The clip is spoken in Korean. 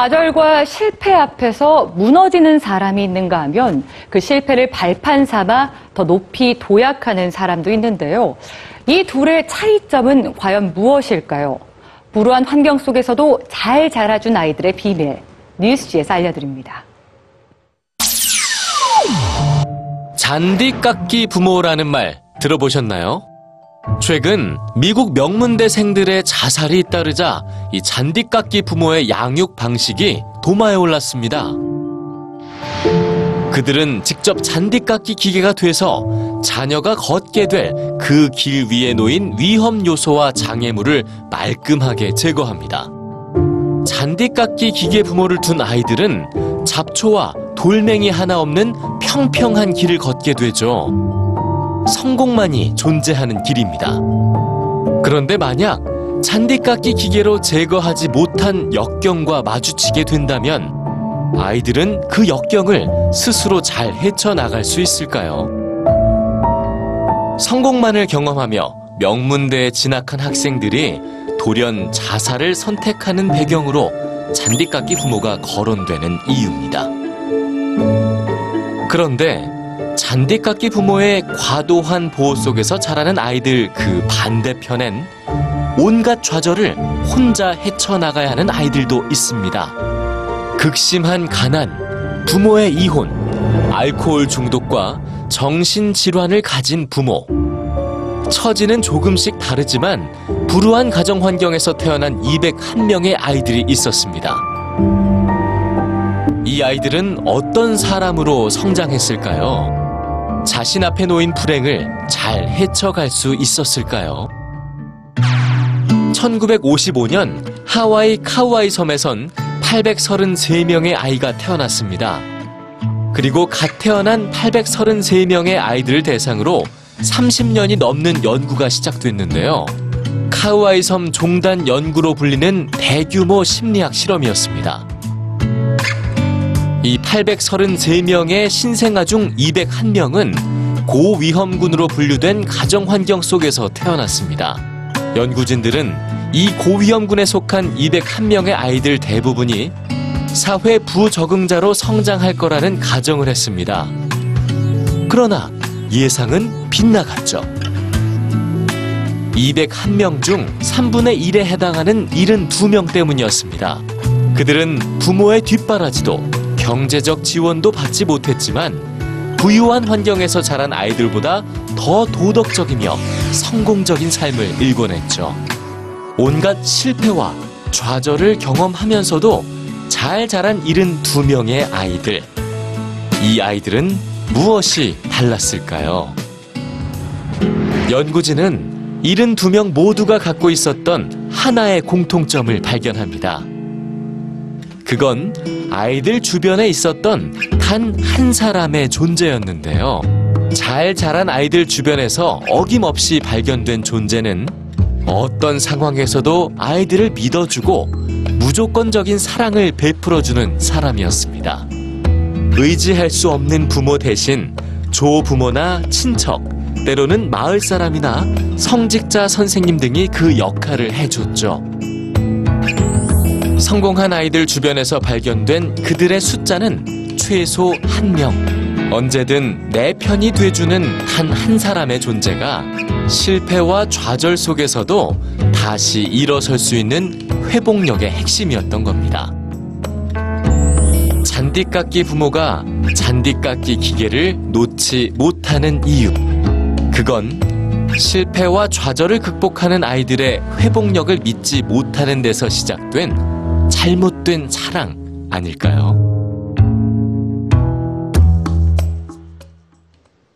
좌절과 실패 앞에서 무너지는 사람이 있는가 하면 그 실패를 발판 삼아 더 높이 도약하는 사람도 있는데요. 이 둘의 차이점은 과연 무엇일까요? 불우한 환경 속에서도 잘 자라준 아이들의 비밀, 뉴스지에서 알려드립니다. 잔디깎기 부모라는 말 들어보셨나요? 최근 미국 명문대생들의 자살이 잇따르자 이 잔디깎기 부모의 양육 방식이 도마에 올랐습니다. 그들은 직접 잔디깎기 기계가 돼서 자녀가 걷게 될 그 길 위에 놓인 위험 요소와 장애물을 말끔하게 제거합니다. 잔디깎기 기계 부모를 둔 아이들은 잡초와 돌멩이 하나 없는 평평한 길을 걷게 되죠. 성공만이 존재하는 길입니다. 그런데 만약 잔디깎기 기계로 제거하지 못한 역경과 마주치게 된다면 아이들은 그 역경을 스스로 잘 헤쳐나갈 수 있을까요? 성공만을 경험하며 명문대에 진학한 학생들이 돌연 자살을 선택하는 배경으로 잔디깎기 부모가 거론되는 이유입니다. 그런데 잔디깎기 부모의 과도한 보호 속에서 자라는 아이들 그 반대편엔 온갖 좌절을 혼자 헤쳐나가야 하는 아이들도 있습니다. 극심한 가난, 부모의 이혼, 알코올 중독과 정신질환을 가진 부모. 처지는 조금씩 다르지만 불우한 가정 환경에서 태어난 201명의 아이들이 있었습니다. 이 아이들은 어떤 사람으로 성장했을까요? 자신 앞에 놓인 불행을 잘 헤쳐갈 수 있었을까요? 1955년 하와이 카우아이 섬에선 833명의 아이가 태어났습니다. 그리고 갓 태어난 833명의 아이들을 대상으로 30년이 넘는 연구가 시작됐는데요. 카우아이 섬 종단 연구로 불리는 대규모 심리학 실험이었습니다. 이 833명의 신생아 중 201명은 고위험군으로 분류된 가정 환경 속에서 태어났습니다. 연구진들은 이 고위험군에 속한 201명의 아이들 대부분이 사회 부적응자로 성장할 거라는 가정을 했습니다. 그러나 예상은 빗나갔죠. 201명 중 3분의 1에 해당하는 72명 때문이었습니다. 그들은 부모의 뒷바라지도 경제적 지원도 받지 못했지만 부유한 환경에서 자란 아이들보다 더 도덕적이며 성공적인 삶을 일궈냈죠. 온갖 실패와 좌절을 경험하면서도 잘 자란 72명의 아이들. 이 아이들은 무엇이 달랐을까요? 연구진은 72명 모두가 갖고 있었던 하나의 공통점을 발견합니다. 그건 아이들 주변에 있었던 단 한 사람의 존재였는데요. 잘 자란 아이들 주변에서 어김없이 발견된 존재는 어떤 상황에서도 아이들을 믿어주고 무조건적인 사랑을 베풀어주는 사람이었습니다. 의지할 수 없는 부모 대신 조부모나 친척, 때로는 마을 사람이나 성직자 선생님 등이 그 역할을 해줬죠. 성공한 아이들 주변에서 발견된 그들의 숫자는 최소 한 명. 언제든 내 편이 돼주는 단 한 사람의 존재가 실패와 좌절 속에서도 다시 일어설 수 있는 회복력의 핵심이었던 겁니다. 잔디깎기 부모가 잔디깎기 기계를 놓지 못하는 이유. 그건 실패와 좌절을 극복하는 아이들의 회복력을 믿지 못하는 데서 시작된 잘못된 사랑 아닐까요?